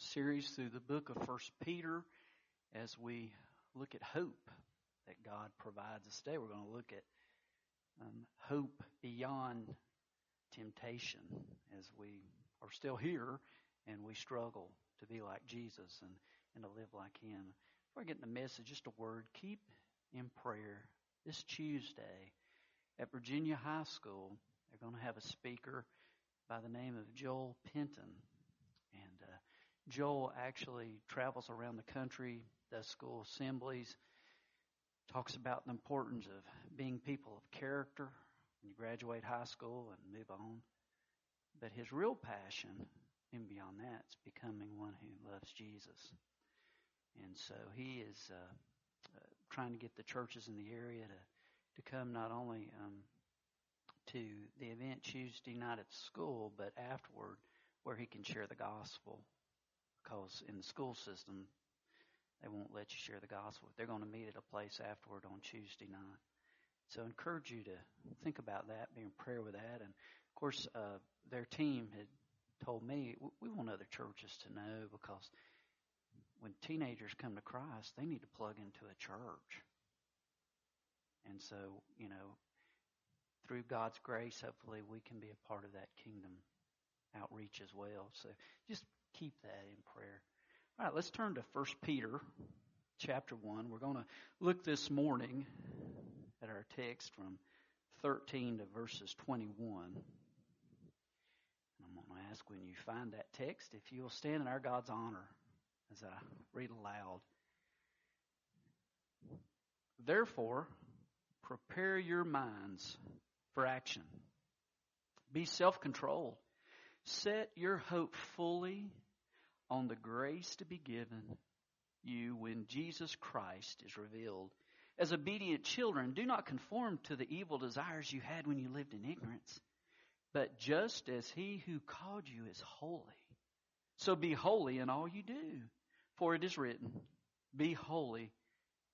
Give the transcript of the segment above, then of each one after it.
series through the book of First Peter as we look at hope that God provides us today. We're going to look at um, hope beyond temptation as we are still here and we struggle to be like Jesus and, and to live like Him. Before I get the message, just a word. Keep in prayer this Tuesday at Virginia High School. They're going to have a speaker by the name of Joel Penton. Joel actually travels around the country, does school assemblies, talks about the importance of being people of character when you graduate high school and move on. But his real passion, and beyond that, is becoming one who loves Jesus. And so he is uh, uh, trying to get the churches in the area to, to come not only um, to the event Tuesday night at school, but afterward where he can share the gospel. Because in the school system, they won't let you share the gospel. They're going to meet at a place afterward on Tuesday night. So I encourage you to think about that, be in prayer with that. And of course, uh, their team had told me we want other churches to know because when teenagers come to Christ, they need to plug into a church. And so, you know, through God's grace, hopefully we can be a part of that kingdom outreach as well. So just keep that in prayer. All right, let's turn to 1 Peter chapter 1. We're going to look this morning at our text from 13 to verses 21. And I'm going to ask when you find that text if you will stand in our God's honor as I read aloud. Therefore, prepare your minds for action. Be self-controlled Set your hope fully on the grace to be given you when Jesus Christ is revealed. As obedient children, do not conform to the evil desires you had when you lived in ignorance, but just as he who called you is holy. So be holy in all you do, for it is written, be holy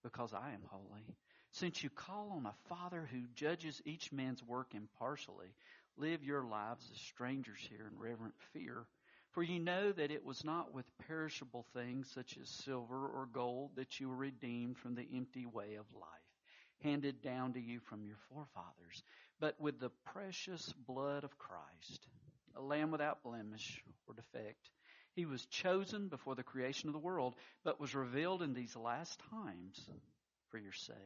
because I am holy. Since you call on a Father who judges each man's work impartially, live your lives as strangers here in reverent fear. For you know that it was not with perishable things such as silver or gold that you were redeemed from the empty way of life, handed down to you from your forefathers, but with the precious blood of Christ, a lamb without blemish or defect. He was chosen before the creation of the world, but was revealed in these last times for your sake.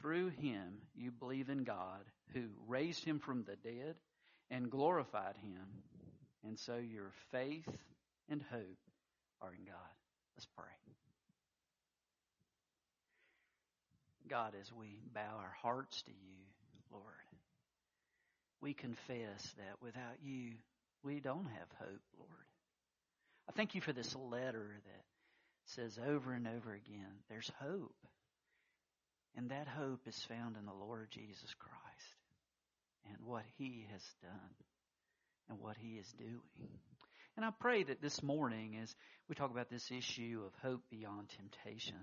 Through him you believe in God, who raised him from the dead and glorified him. And so your faith and hope are in God. Let's pray. God, as we bow our hearts to you, Lord, we confess that without you, we don't have hope, Lord. I thank you for this letter that says over and over again, there's hope. And that hope is found in the Lord Jesus Christ and what He has done and what He is doing. And I pray that this morning, as we talk about this issue of hope beyond temptation,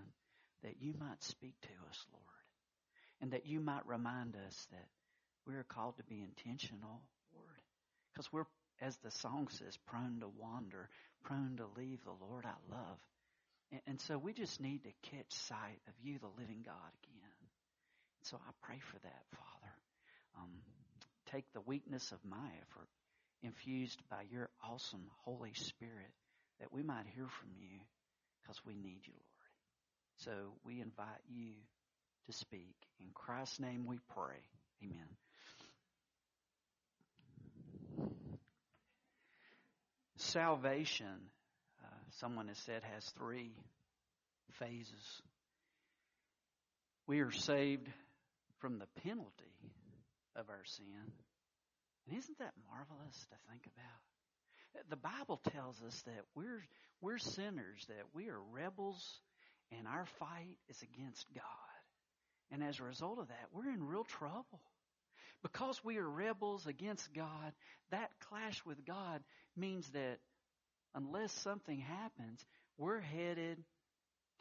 that you might speak to us, Lord, and that you might remind us that we are called to be intentional, Lord, because we're as the song says, prone to wander, prone to leave the Lord I love. And, and so we just need to catch sight of you, the living God, again. So I pray for that, Father. Um, take the weakness of my effort, infused by your awesome Holy Spirit, that we might hear from you, because we need you, Lord. So we invite you to speak. In Christ's name we pray. Amen. Salvation, uh, someone has said, has three phases. We are saved from the penalty of our sin. And isn't that marvelous to think about? The Bible tells us that we're, we're sinners, that we are rebels, and our fight is against God. And as a result of that, we're in real trouble. Because we are rebels against God, that clash with God means that unless something happens, we're headed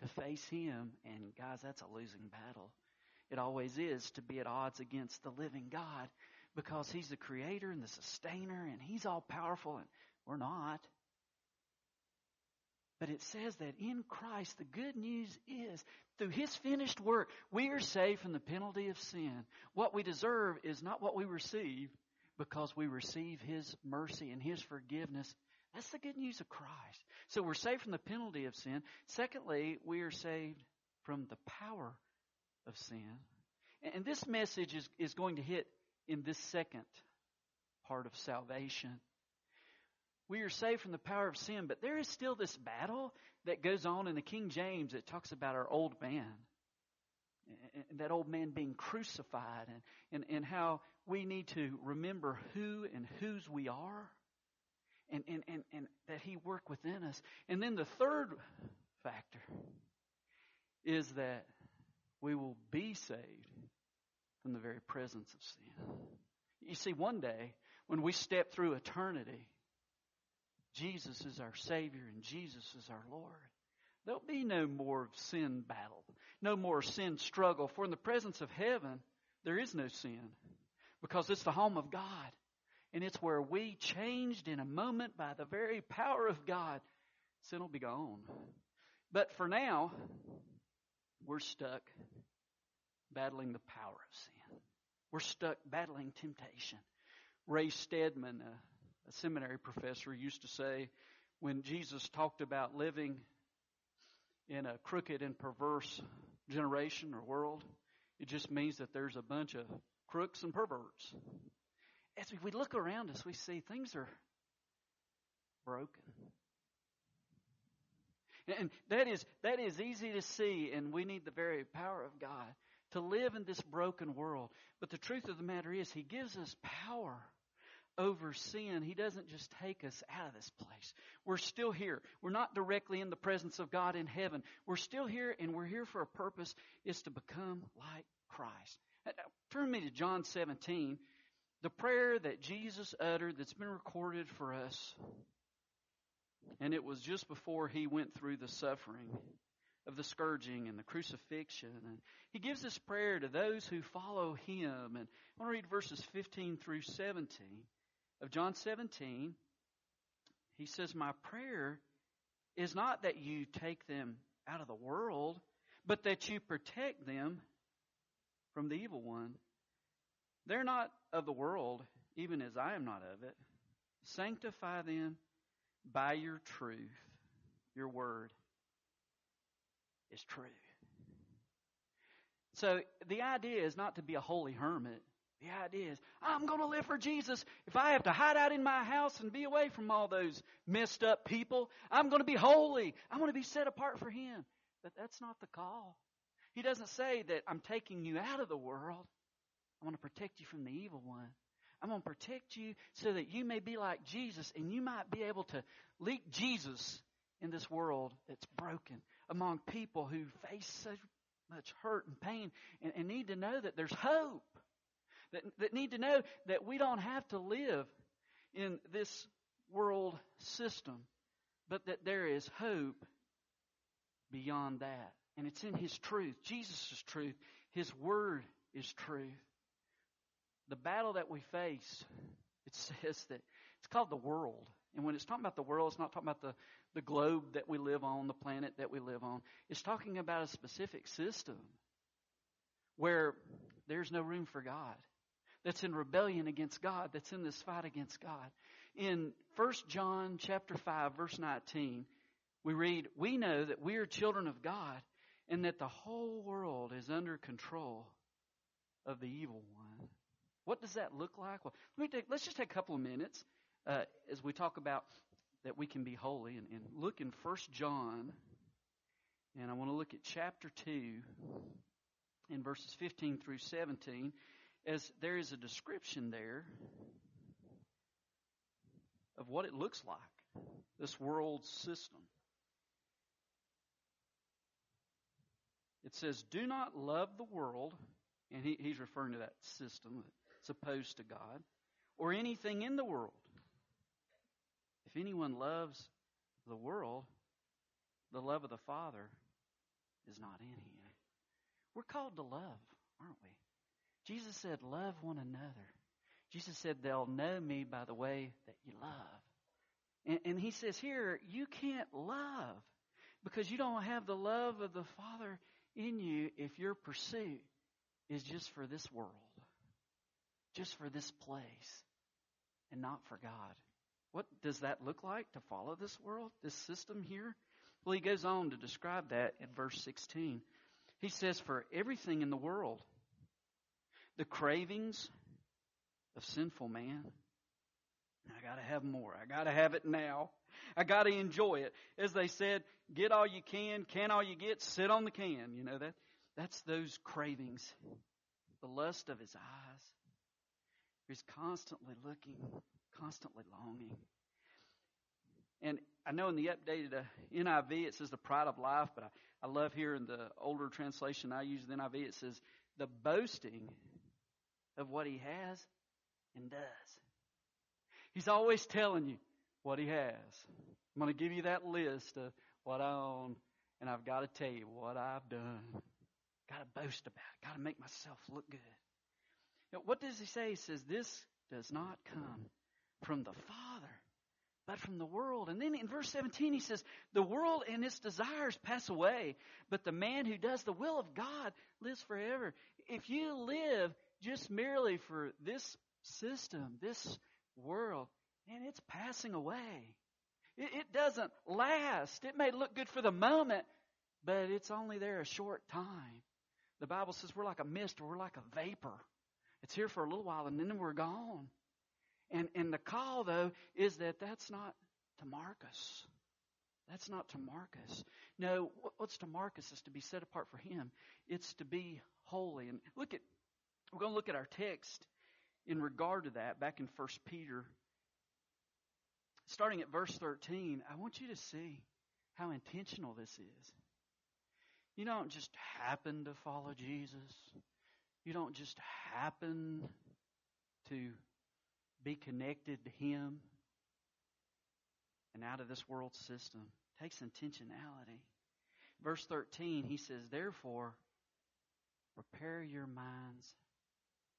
to face Him. And guys, that's a losing battle. It always is to be at odds against the living God because He's the creator and the sustainer and He's all powerful and we're not. But it says that in Christ, the good news is through His finished work, we are saved from the penalty of sin. What we deserve is not what we receive because we receive His mercy and His forgiveness. That's the good news of Christ. So we're saved from the penalty of sin. Secondly, we are saved from the power of sin. And this message is, is going to hit in this second part of salvation. We are saved from the power of sin, but there is still this battle that goes on in the King James that talks about our old man. And that old man being crucified and, and, and how we need to remember who and whose we are and, and, and, and that he worked within us. And then the third factor is that we will be saved from the very presence of sin. You see, one day, when we step through eternity, Jesus is our Savior and Jesus is our Lord. There'll be no more sin battle, no more sin struggle, for in the presence of heaven, there is no sin because it's the home of God. And it's where we, changed in a moment by the very power of God, sin will be gone. But for now, we're stuck battling the power of sin. We're stuck battling temptation. Ray Stedman, a, a seminary professor, used to say when Jesus talked about living in a crooked and perverse generation or world, it just means that there's a bunch of crooks and perverts. As we look around us, we see things are broken. And that is, that is easy to see, and we need the very power of God to live in this broken world. But the truth of the matter is, He gives us power over sin. He doesn't just take us out of this place. We're still here. We're not directly in the presence of God in heaven. We're still here, and we're here for a purpose, is to become like Christ. Uh, uh, turn me to John 17, the prayer that Jesus uttered that's been recorded for us and it was just before he went through the suffering of the scourging and the crucifixion. And he gives this prayer to those who follow him. And I want to read verses 15 through 17 of John 17. He says, My prayer is not that you take them out of the world, but that you protect them from the evil one. They're not of the world, even as I am not of it. Sanctify them by your truth. Your word is true. So the idea is not to be a holy hermit. The idea is, I'm going to live for Jesus. If I have to hide out in my house and be away from all those messed up people, I'm going to be holy. I'm going to be set apart for Him. But that's not the call. He doesn't say that I'm taking you out of the world. I want to protect you from the evil one. I'm going to protect you so that you may be like Jesus and you might be able to lead Jesus in this world that's broken among people who face so much hurt and pain and, and need to know that there's hope. That, that need to know that we don't have to live in this world system, but that there is hope beyond that. And it's in His truth. Jesus' truth. His Word is truth the battle that we face, it says that it's called the world. And when it's talking about the world, it's not talking about the, the globe that we live on, the planet that we live on. It's talking about a specific system where there's no room for God. That's in rebellion against God, that's in this fight against God. In 1 John chapter 5, verse 19, we read, We know that we are children of God and that the whole world is under control of the evil one. What does that look like? Well, let take, let's just take a couple of minutes uh, as we talk about that we can be holy and, and look in First John, and I want to look at chapter 2 in verses 15 through 17, as there is a description there of what it looks like, this world system. It says, Do not love the world, and he, he's referring to that system that's opposed to God or anything in the world. If anyone loves the world, the love of the Father is not in him. We're called to love, aren't we? Jesus said, Love one another. Jesus said, They'll know me by the way that you love. And, and he says here, you can't love because you don't have the love of the Father in you if your pursuit is just for this world, just for this place, and not for God. What does that look like to follow this world, this system here? Well, he goes on to describe that in verse 16. He says, For everything in the world, the cravings of sinful man, I got to have more. I got to have it now. I got to enjoy it. As they said, get all you can, can all you get, sit on the can. You know that that's those cravings. The lust of his eyes. He's constantly looking, constantly longing. And I know in the updated uh, NIV it says the pride of life, but I, I love here in the older translation I use the NIV it says the boasting of what he has and does. He's always telling you what he has. I'm going to give you that list of what I own, and I've got to tell you what I've done. Got to boast about it. Got to make myself look good. You know, what does he say? He says, This does not come from the Father, but from the world. And then in verse 17, he says, The world and its desires pass away, but the man who does the will of God lives forever. If you live just merely for this system, this world, and it's passing away. It, it doesn't last. It may look good for the moment, but it's only there a short time. The Bible says we're like a mist or we're like a vapor. It's here for a little while and then we're gone. And, and the call, though, is that that's not to mark us. That's not to mark us. No, what's to mark us is to be set apart for Him. It's to be holy. And look at, we're going to look at our text in regard to that back in 1 Peter. Starting at verse 13, I want you to see how intentional this is. You don't just happen to follow Jesus. You don't just happen to be connected to Him and out of this world system. It takes intentionality. Verse 13, he says, Therefore, prepare your minds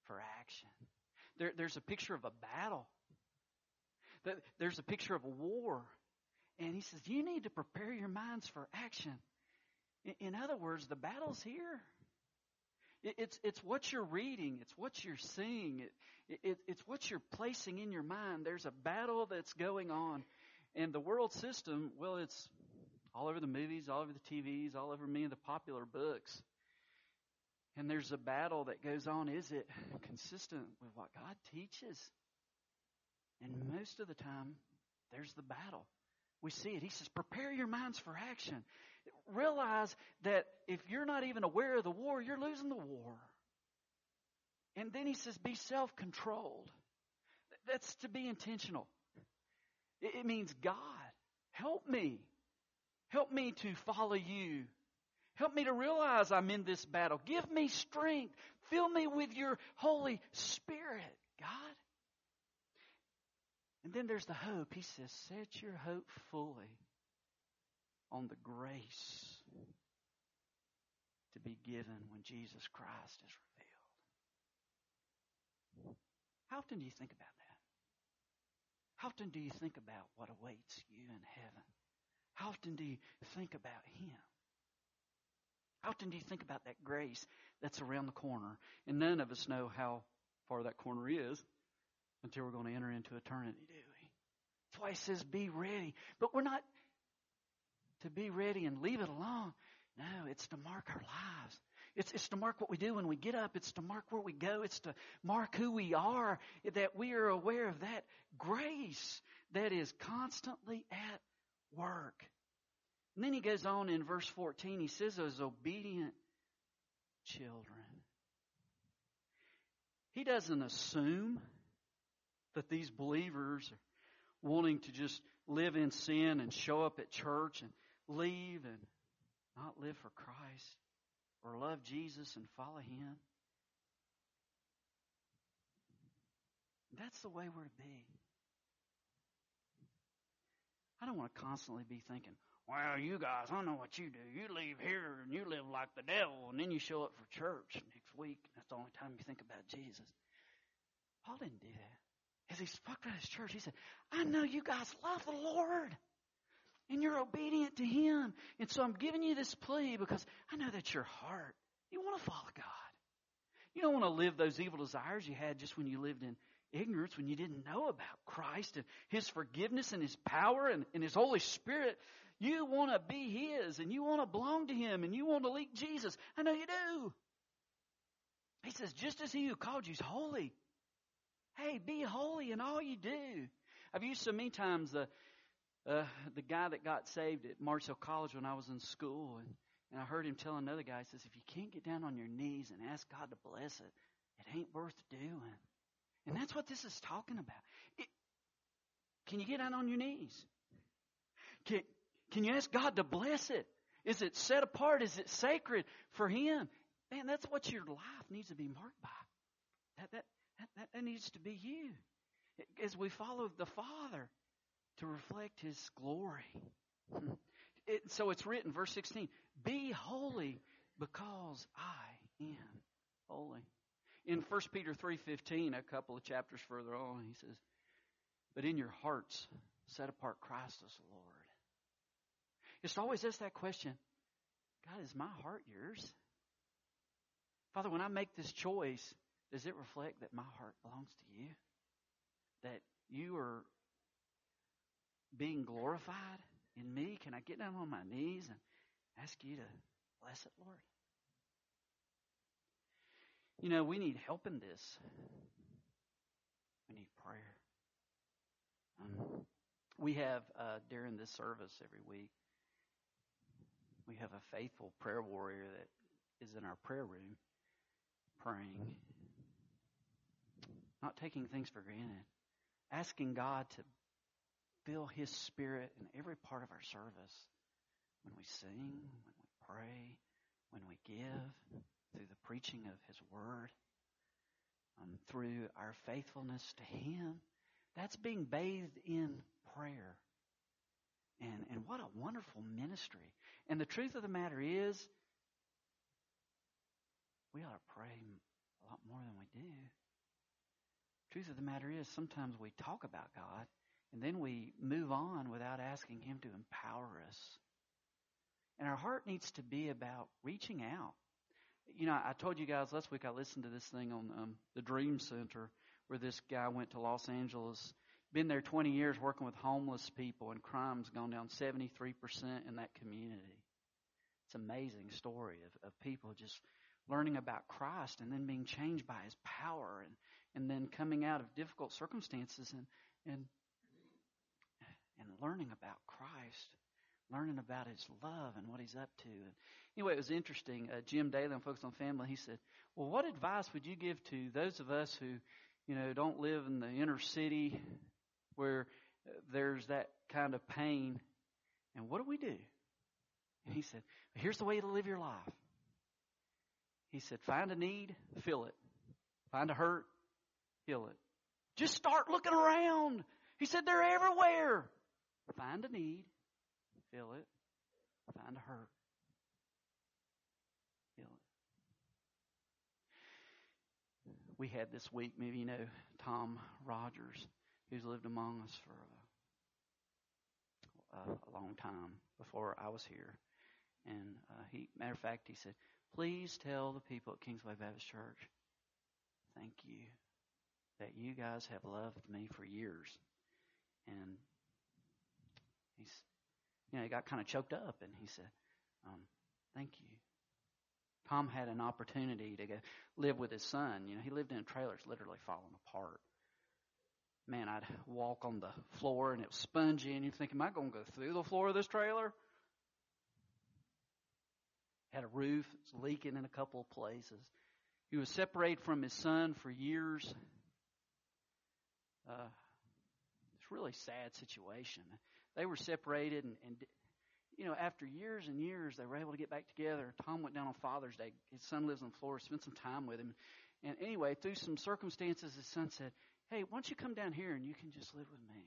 for action. There, there's a picture of a battle. There's a picture of a war. And he says, You need to prepare your minds for action. In other words, the battle's here. It's, it's what you're reading. It's what you're seeing. It, it, it's what you're placing in your mind. There's a battle that's going on. And the world system, well, it's all over the movies, all over the TVs, all over many of the popular books. And there's a battle that goes on. Is it consistent with what God teaches? And most of the time, there's the battle. We see it. He says, prepare your minds for action realize that if you're not even aware of the war, you're losing the war. And then he says, be self controlled. That's to be intentional. It means, God, help me. Help me to follow you. Help me to realize I'm in this battle. Give me strength. Fill me with your Holy Spirit, God. And then there's the hope. He says, set your hope fully on the grace to be given when Jesus Christ is revealed. How often do you think about that? How often do you think about what awaits you in heaven? How often do you think about Him? How often do you think about that grace that's around the corner? And none of us know how far that corner is until we're going to enter into eternity, do we? That's why says, be ready. But we're not to be ready and leave it alone. No, it's to mark our lives. It's, it's to mark what we do when we get up. It's to mark where we go. It's to mark who we are, that we are aware of that grace that is constantly at work. And then he goes on in verse 14, he says, as obedient children. He doesn't assume that these believers are wanting to just live in sin and show up at church and leave and not live for Christ or love Jesus and follow Him. That's the way we're to be. I don't want to constantly be thinking, well, you guys, I know what you do. You leave here and you live like the devil, and then you show up for church next week. That's the only time you think about Jesus. Paul didn't do that. as he spoke to his church, he said, I know you guys love the Lord and you're obedient to him. And so I'm giving you this plea because I know that your heart, you want to follow God. You don't want to live those evil desires you had just when you lived in ignorance, when you didn't know about Christ and His forgiveness and His power and, and His Holy Spirit. You want to be His and you want to belong to Him and you want to lead Jesus. I know you do. He says, just as He who called you is holy. Hey, be holy in all you do. I've used so many times the, uh, the guy that got saved at Mars Hill College when I was in school and and I heard him tell another guy, he says, if you can't get down on your knees and ask God to bless it, it ain't worth doing. And that's what this is talking about. It, can you get down on your knees? Can, can you ask God to bless it? Is it set apart? Is it sacred for Him? Man, that's what your life needs to be marked by. That, that, that, that needs to be you. As we follow the Father to reflect His glory. It, so it's written, verse 16, be holy because I am holy. In 1 Peter 3.15, a couple of chapters further on, he says, but in your hearts set apart Christ as Lord. It's always asked that question, God, is my heart yours? Father, when I make this choice, does it reflect that my heart belongs to you? That you are being glorified in me? Can I get down on my knees and ask you to bless it, Lord? You know, we need help in this. We need prayer. Um, we have, uh, during this service every week, we have a faithful prayer warrior that is in our prayer room praying, not taking things for granted, asking God to feel His Spirit in every part of our service. When we sing, when we pray, when we give, through the preaching of His Word, um, through our faithfulness to Him. That's being bathed in prayer. And, and what a wonderful ministry. And the truth of the matter is, we ought to pray a lot more than we do. Truth of the matter is, sometimes we talk about God and then we move on without asking Him to empower us. And our heart needs to be about reaching out. You know, I told you guys last week I listened to this thing on um, the Dream Center where this guy went to Los Angeles, been there 20 years working with homeless people, and crime's gone down 73% in that community. It's an amazing story of, of people just learning about Christ and then being changed by His power and, and then coming out of difficult circumstances and, and and learning about Christ, learning about His love and what He's up to. And anyway, it was interesting. Uh, Jim Daly on Focus on Family, he said, "Well, what advice would you give to those of us who, you know, don't live in the inner city where uh, there's that kind of pain? And what do we do?" And he said, "Here's the way to live your life." He said, "Find a need, fill it. Find a hurt, heal it. Just start looking around." He said, "They're everywhere." Find a need, fill it. Find a hurt, fill it. We had this week, maybe you know, Tom Rogers, who's lived among us for a, a long time before I was here. And uh, he, matter of fact, he said, "Please tell the people at Kingsway Baptist Church, thank you that you guys have loved me for years, and He's, you know, he got kind of choked up and he said, um, thank you. Tom had an opportunity to go live with his son. You know, he lived in a trailer, it's literally falling apart. Man, I'd walk on the floor and it was spongy and you'd think, am I going to go through the floor of this trailer? Had a roof, it's leaking in a couple of places. He was separated from his son for years. Uh, it's a really sad situation. They were separated, and, and you know, after years and years, they were able to get back together. Tom went down on Father's Day. His son lives in Florida. Spent some time with him, and anyway, through some circumstances, his son said, "Hey, why don't you come down here and you can just live with me?"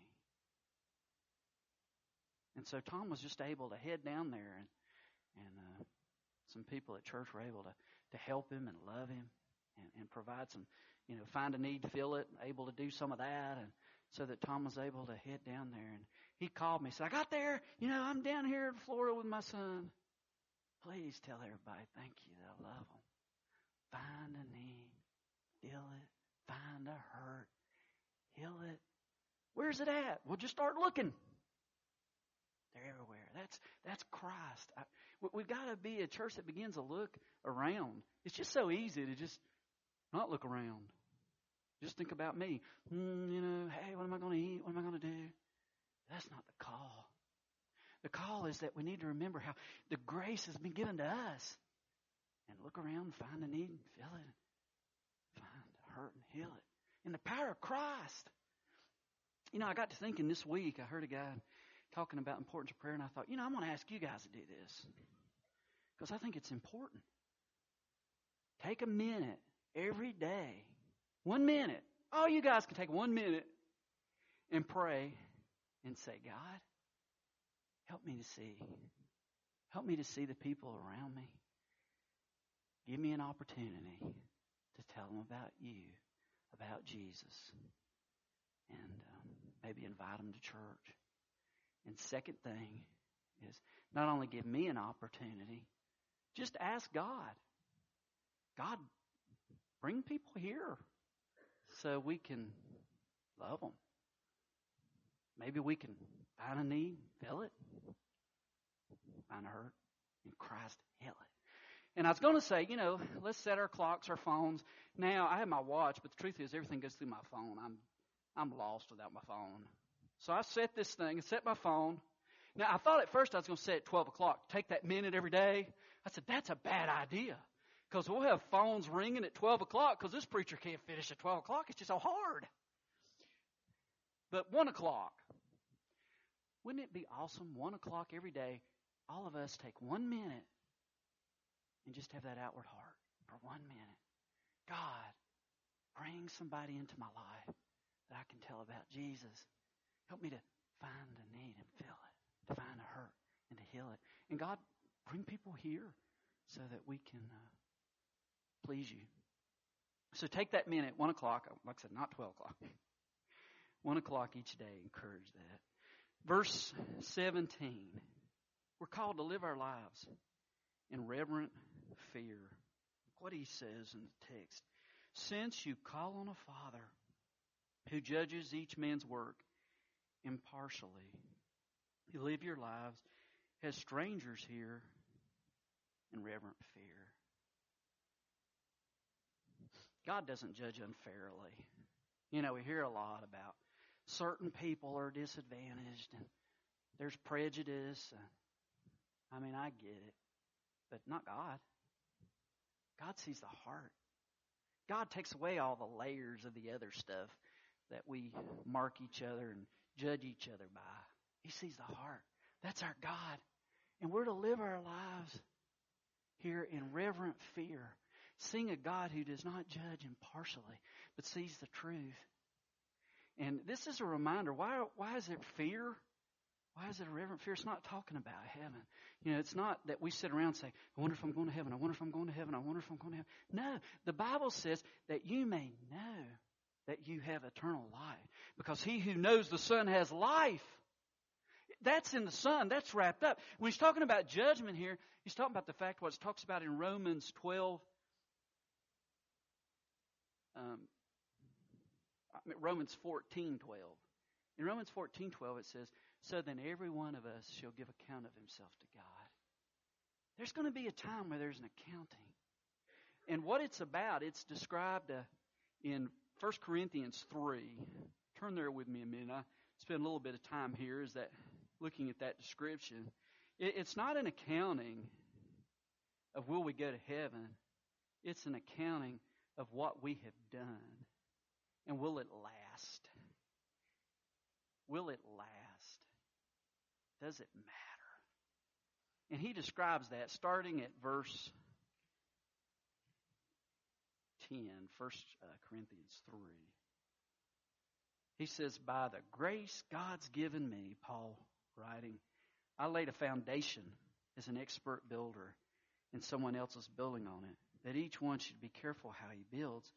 And so Tom was just able to head down there, and and uh, some people at church were able to to help him and love him and, and provide some, you know, find a need, to fill it, able to do some of that, and so that Tom was able to head down there. And he called me, said, I got there. You know, I'm down here in Florida with my son. Please tell everybody thank you that I love them. Find a need, feel it, find a hurt, heal it. Where's it at? Well, just start looking. They're everywhere. That's that's Christ. I, we've got to be a church that begins to look around. It's just so easy to just not look around. Just think about me. Mm, you know, hey, what am I going to eat? What am I going to do? That's not the call. The call is that we need to remember how the grace has been given to us. And look around, find the need, and fill it. Find the hurt and heal it. In the power of Christ. You know, I got to thinking this week, I heard a guy talking about importance of prayer, and I thought, you know, I'm going to ask you guys to do this. Because I think it's important. Take a minute every day one minute. All you guys can take one minute and pray and say, God, help me to see. Help me to see the people around me. Give me an opportunity to tell them about you, about Jesus, and um, maybe invite them to church. And second thing is not only give me an opportunity, just ask God. God, bring people here so we can love them. Maybe we can find a need, fill it, find a hurt, and Christ heal it. And I was going to say, you know, let's set our clocks, our phones. Now I have my watch, but the truth is, everything goes through my phone. I'm I'm lost without my phone. So I set this thing, I set my phone. Now I thought at first I was going to set it 12 o'clock. Take that minute every day. I said that's a bad idea. Because we'll have phones ringing at 12 o'clock because this preacher can't finish at 12 o'clock. It's just so hard. But 1 o'clock. Wouldn't it be awesome? 1 o'clock every day, all of us take one minute and just have that outward heart for one minute. God, bring somebody into my life that I can tell about Jesus. Help me to find a need and fill it, to find a hurt and to heal it. And God, bring people here so that we can uh, please you. So take that minute, 1 o'clock, like I said, not 12 o'clock. 1 o'clock each day, encourage that. Verse 17. We're called to live our lives in reverent fear. What he says in the text. Since you call on a Father who judges each man's work impartially, you live your lives as strangers here in reverent fear. God doesn't judge unfairly. You know, we hear a lot about certain people are disadvantaged and there's prejudice. I mean, I get it, but not God. God sees the heart. God takes away all the layers of the other stuff that we mark each other and judge each other by. He sees the heart. That's our God. And we're to live our lives here in reverent fear Seeing a God who does not judge impartially, but sees the truth. And this is a reminder. Why, why is it fear? Why is it a reverent fear? It's not talking about heaven. You know, it's not that we sit around and say, I wonder if I'm going to heaven. I wonder if I'm going to heaven. I wonder if I'm going to heaven. No, the Bible says that you may know that you have eternal life. Because he who knows the Son has life. That's in the Son. That's wrapped up. When he's talking about judgment here, he's talking about the fact what it talks about in Romans 12, um, Romans 14, 12. In Romans 14, 12, it says, So then every one of us shall give account of himself to God. There's going to be a time where there's an accounting. And what it's about, it's described uh, in 1 Corinthians 3. Turn there with me a minute. I spent a little bit of time here is that looking at that description. It, it's not an accounting of will we go to heaven. It's an accounting of what we have done? And will it last? Will it last? Does it matter? And he describes that starting at verse 10, 1 uh, Corinthians 3. He says, By the grace God's given me, Paul writing, I laid a foundation as an expert builder, and someone else is building on it that each one should be careful how he builds.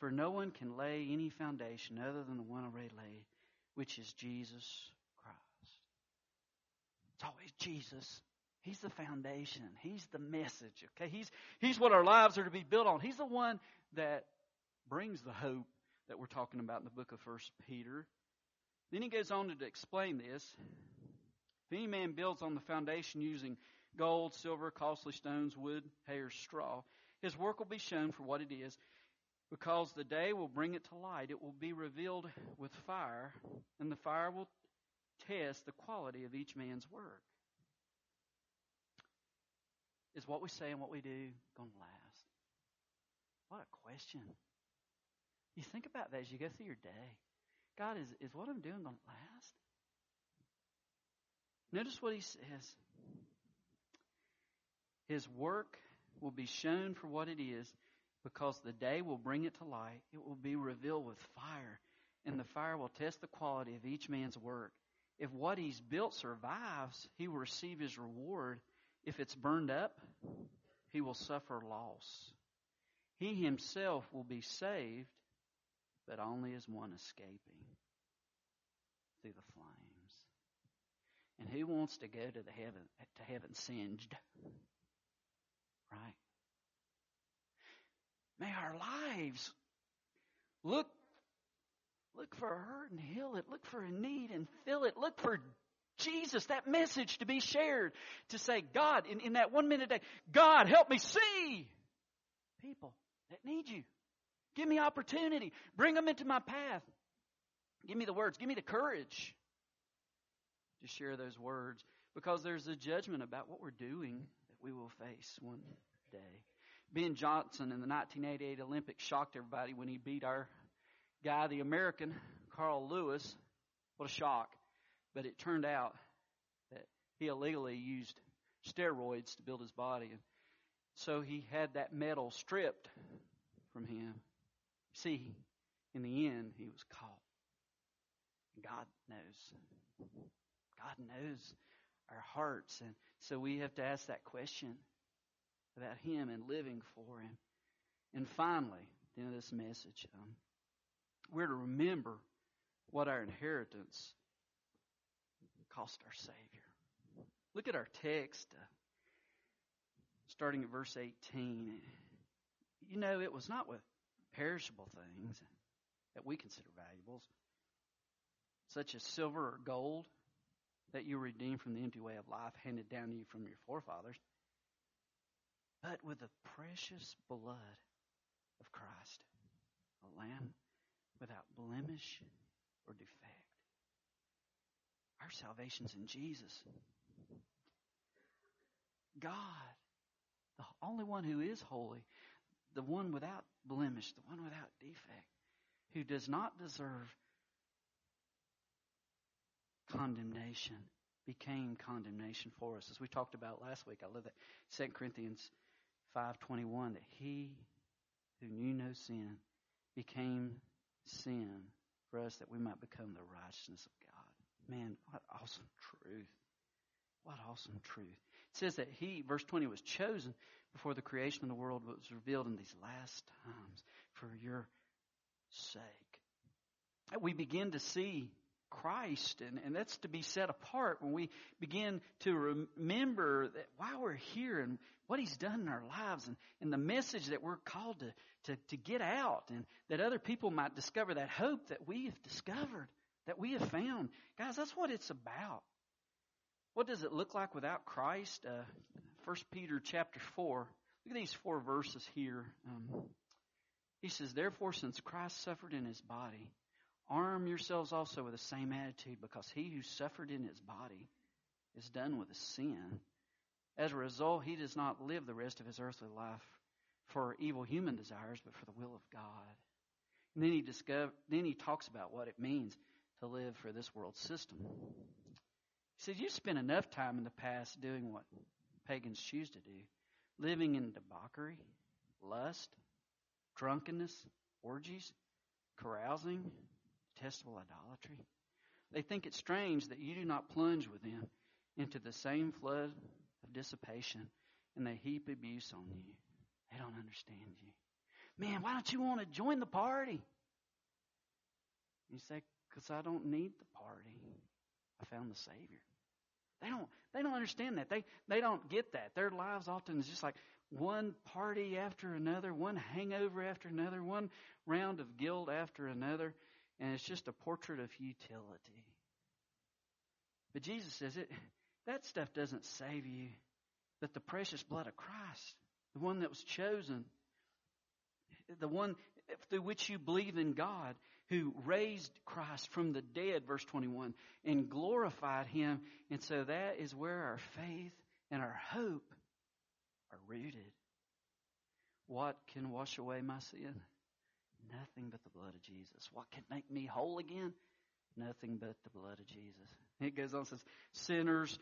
For no one can lay any foundation other than the one already laid, which is Jesus Christ. It's always Jesus. He's the foundation. He's the message. Okay, he's he's what our lives are to be built on. He's the one that brings the hope that we're talking about in the book of First Peter. Then he goes on to explain this. If any man builds on the foundation using gold, silver, costly stones, wood, hay, or straw, his work will be shown for what it is, because the day will bring it to light. It will be revealed with fire, and the fire will test the quality of each man's work. Is what we say and what we do going to last? What a question. You think about that as you go through your day. God, is, is what I'm doing going to last? Notice what he says. His work will be shown for what it is because the day will bring it to light. It will be revealed with fire, and the fire will test the quality of each man's work. If what he's built survives, he will receive his reward. If it's burned up, he will suffer loss. He himself will be saved, but only as one escaping through the flames. And who wants to go to the heaven to heaven singed? Right? May our lives look look for a hurt and heal it. Look for a need and fill it. Look for Jesus, that message to be shared. To say, God, in, in that one minute day, God, help me see people that need you. Give me opportunity. Bring them into my path. Give me the words. Give me the courage to share those words because there's a judgment about what we're doing that we will face one day. Ben Johnson in the 1988 Olympics shocked everybody when he beat our guy, the American, Carl Lewis. What a shock. But it turned out that he illegally used steroids to build his body. And so he had that medal stripped from him. See, in the end, he was caught. God knows. God knows our hearts. And so we have to ask that question about Him and living for Him. And finally, the end of this message, um, we're to remember what our inheritance cost our Savior. Look at our text, uh, starting at verse 18. You know, it was not with perishable things that we consider valuables, such as silver or gold, that you redeemed from the empty way of life handed down to you from your forefathers but with the precious blood of Christ, a lamb without blemish or defect. Our salvation's in Jesus. God, the only one who is holy, the one without blemish, the one without defect, who does not deserve condemnation, became condemnation for us. As we talked about last week, I love that 2 Corinthians 5:21 that he who knew no sin became sin for us that we might become the righteousness of God. Man, what awesome truth. What awesome truth. It says that he, verse 20, was chosen before the creation of the world, was revealed in these last times for your sake. We begin to see Christ, and, and that's to be set apart when we begin to remember that while we're here and what He's done in our lives and, and the message that we're called to, to, to get out and that other people might discover that hope that we have discovered, that we have found. Guys, that's what it's about. What does it look like without Christ? Uh, 1 Peter chapter 4. Look at these four verses here. Um, he says, Therefore, since Christ suffered in his body, Arm yourselves also with the same attitude, because he who suffered in his body is done with a sin. As a result, he does not live the rest of his earthly life for evil human desires, but for the will of God. And then he discover, then he talks about what it means to live for this world system. He says, You spent enough time in the past doing what pagans choose to do, living in debauchery, lust, drunkenness, orgies, carousing, detestable idolatry. They think it strange that you do not plunge with them into the same flood of dissipation and they heap abuse on you. They don't understand you. Man, why don't you want to join the party? You say, because I don't need the party. I found the Savior. They don't they don't understand that. They they don't get that. Their lives often is just like one party after another, one hangover after another, one round of guilt after another, and it's just a portrait of futility. But Jesus says it that stuff doesn't save you, but the precious blood of Christ, the one that was chosen, the one through which you believe in God, who raised Christ from the dead, verse 21, and glorified him. And so that is where our faith and our hope are rooted. What can wash away my sin? Nothing but the blood of Jesus. What can make me whole again? Nothing but the blood of Jesus. It goes on says, sinners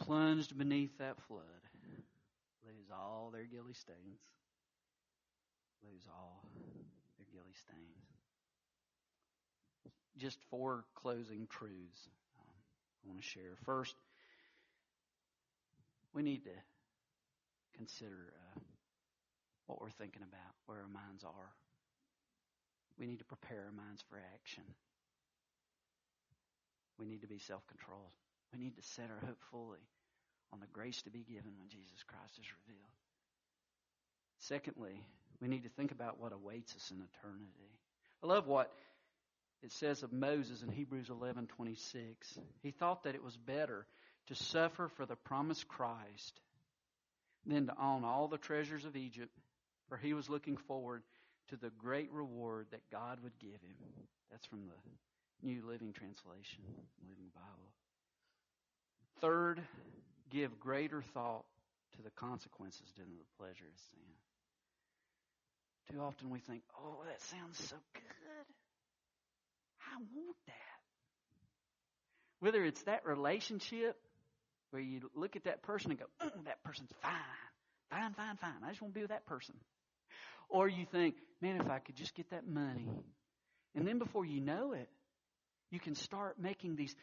plunged beneath that flood lose all their guilty stains. Lose all their guilty stains. Just four closing truths um, I want to share. First, we need to consider uh, what we're thinking about, where our minds are. We need to prepare our minds for action. We need to be self controlled. We need to set our hope fully on the grace to be given when Jesus Christ is revealed. Secondly, we need to think about what awaits us in eternity. I love what it says of Moses in Hebrews 11:26. He thought that it was better to suffer for the promised Christ than to own all the treasures of Egypt, for he was looking forward to the great reward that God would give him. That's from the New Living Translation, Living Bible. Third, give greater thought to the consequences than the pleasure of sin. Too often we think, oh, that sounds so good. I want that. Whether it's that relationship where you look at that person and go, oh, that person's fine. Fine, fine, fine. I just want to be with that person. Or you think, man, if I could just get that money. And then before you know it, you can start making these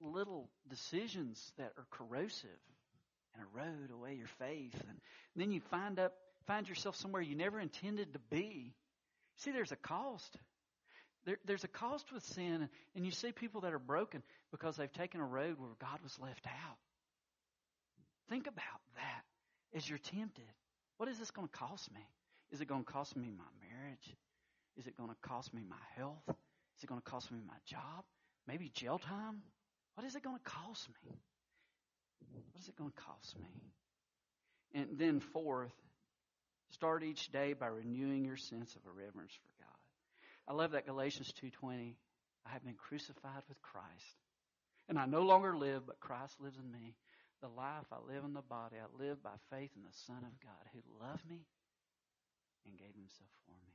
little decisions that are corrosive and erode away your faith. And then you find up find yourself somewhere you never intended to be. See, there's a cost. There, there's a cost with sin, and you see people that are broken because they've taken a road where God was left out. Think about that as you're tempted. What is this going to cost me? Is it going to cost me my marriage? Is it going to cost me my health? Is it going to cost me my job? Maybe jail time? What is it going to cost me? What is it going to cost me? And then fourth, start each day by renewing your sense of a reverence for God. I love that Galatians 2:20, I have been crucified with Christ. And I no longer live, but Christ lives in me. The life I live in the body, I live by faith in the Son of God who loved me and gave himself for me.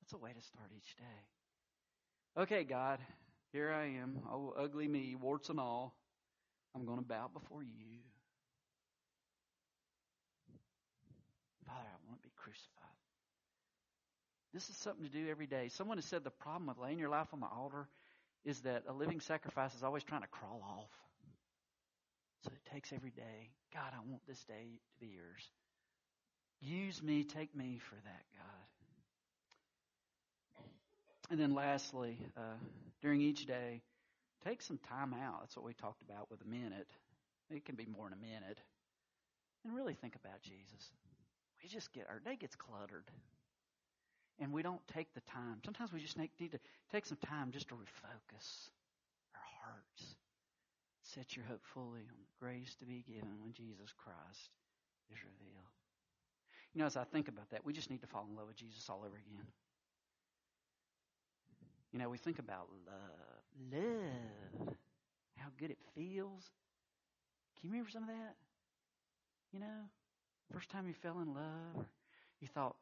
That's a way to start each day. Okay, God, here I am, oh ugly me, warts and all. I'm going to bow before you. Father, I want to be crucified. This is something to do every day. Someone has said the problem with laying your life on the altar is that a living sacrifice is always trying to crawl off. So it takes every day. God, I want this day to be yours. Use me, take me for that, God. And then lastly, uh, during each day, take some time out. That's what we talked about with a minute. It can be more than a minute. And really think about Jesus. We just get, our day gets cluttered. And we don't take the time. Sometimes we just need to take some time just to refocus our hearts. Set your hope fully on the grace to be given when Jesus Christ is revealed. You know, as I think about that, we just need to fall in love with Jesus all over again. You know, we think about love. Love. How good it feels. Can you remember some of that? You know, first time you fell in love, you thought,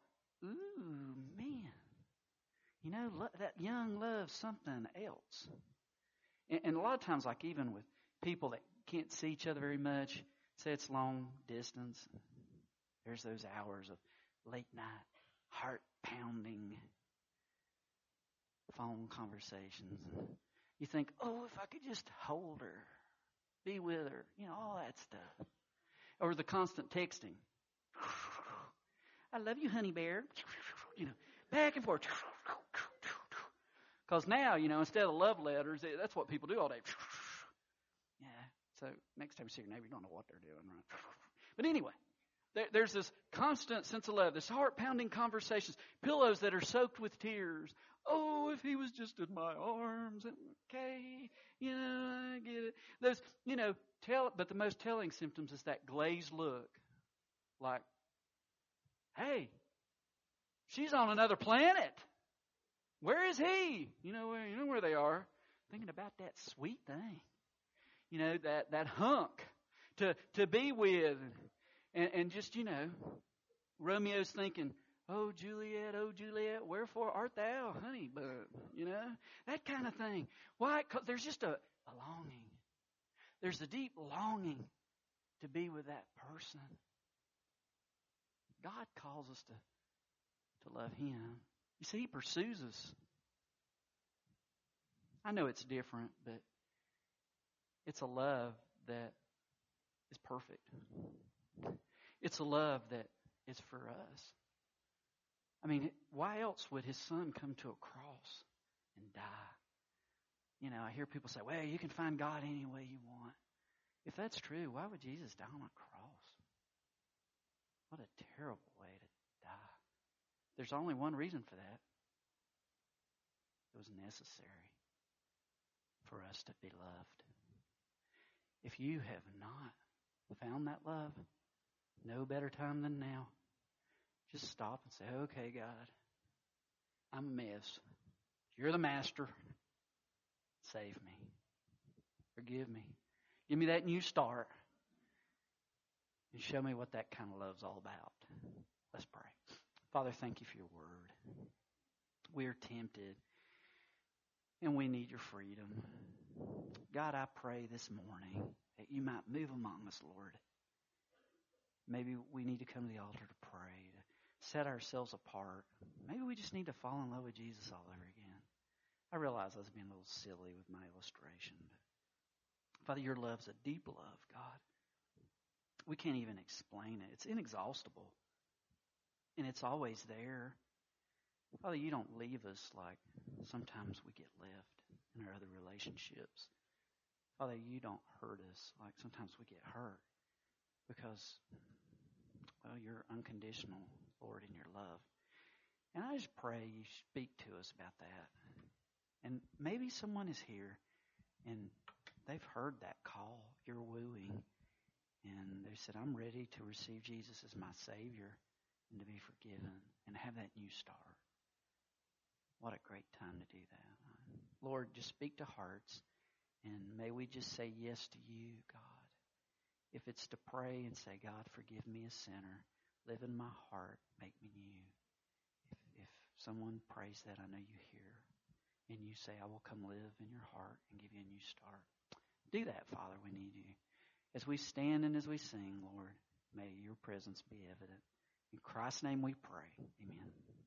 ooh, man. You know, lo- that young loves something else. And, and a lot of times, like even with people that can't see each other very much, say it's long distance, there's those hours of late night, heart pounding phone conversations. You think, oh, if I could just hold her, be with her, you know, all that stuff. Or the constant texting. I love you, honey bear. You know, back and forth. Because now, you know, instead of love letters, that's what people do all day. So next time you see your neighbor, you don't know what they're doing, right? But anyway, there, there's this constant sense of love, this heart pounding conversations, pillows that are soaked with tears. Oh, if he was just in my arms, okay, you know, I get it. Those, you know, tell, but the most telling symptoms is that glazed look, like, hey, she's on another planet. Where is he? You know where you know where they are. Thinking about that sweet thing. You know, that, that hunk to to be with and, and just, you know, Romeo's thinking, Oh Juliet, oh Juliet, wherefore art thou, honey? But you know, that kind of thing. Why? Because there's just a, a longing. There's a deep longing to be with that person. God calls us to, to love Him. You see, He pursues us. I know it's different, but it's a love that is perfect. It's a love that is for us. I mean, why else would his son come to a cross and die? You know, I hear people say, well, you can find God any way you want. If that's true, why would Jesus die on a cross? What a terrible way to die. There's only one reason for that. It was necessary for us to be loved. If you have not found that love, no better time than now. Just stop and say, okay, God, I'm a mess. You're the master. Save me. Forgive me. Give me that new start. And show me what that kind of love's all about. Let's pray. Father, thank you for your word. We are tempted and we need your freedom. God, I pray this morning that you might move among us, Lord. Maybe we need to come to the altar to pray, to set ourselves apart. Maybe we just need to fall in love with Jesus all over again. I realize I was being a little silly with my illustration. Father, your love's a deep love, God. We can't even explain it. It's inexhaustible. And it's always there. Father, you don't leave us like sometimes we get left in our other relationships. Father, you don't hurt us like sometimes we get hurt because, well, you're unconditional, Lord, in your love. And I just pray you speak to us about that. And maybe someone is here and they've heard that call, you're wooing, and they said, I'm ready to receive Jesus as my Savior and to be forgiven and have that new start. What a great time to do that. Lord, just speak to hearts. And may we just say yes to you, God. If it's to pray and say, God, forgive me a sinner, live in my heart, make me new. If, if someone prays that, I know you hear. And you say, I will come live in your heart and give you a new start. Do that, Father. We need you. As we stand and as we sing, Lord, may your presence be evident. In Christ's name we pray. Amen.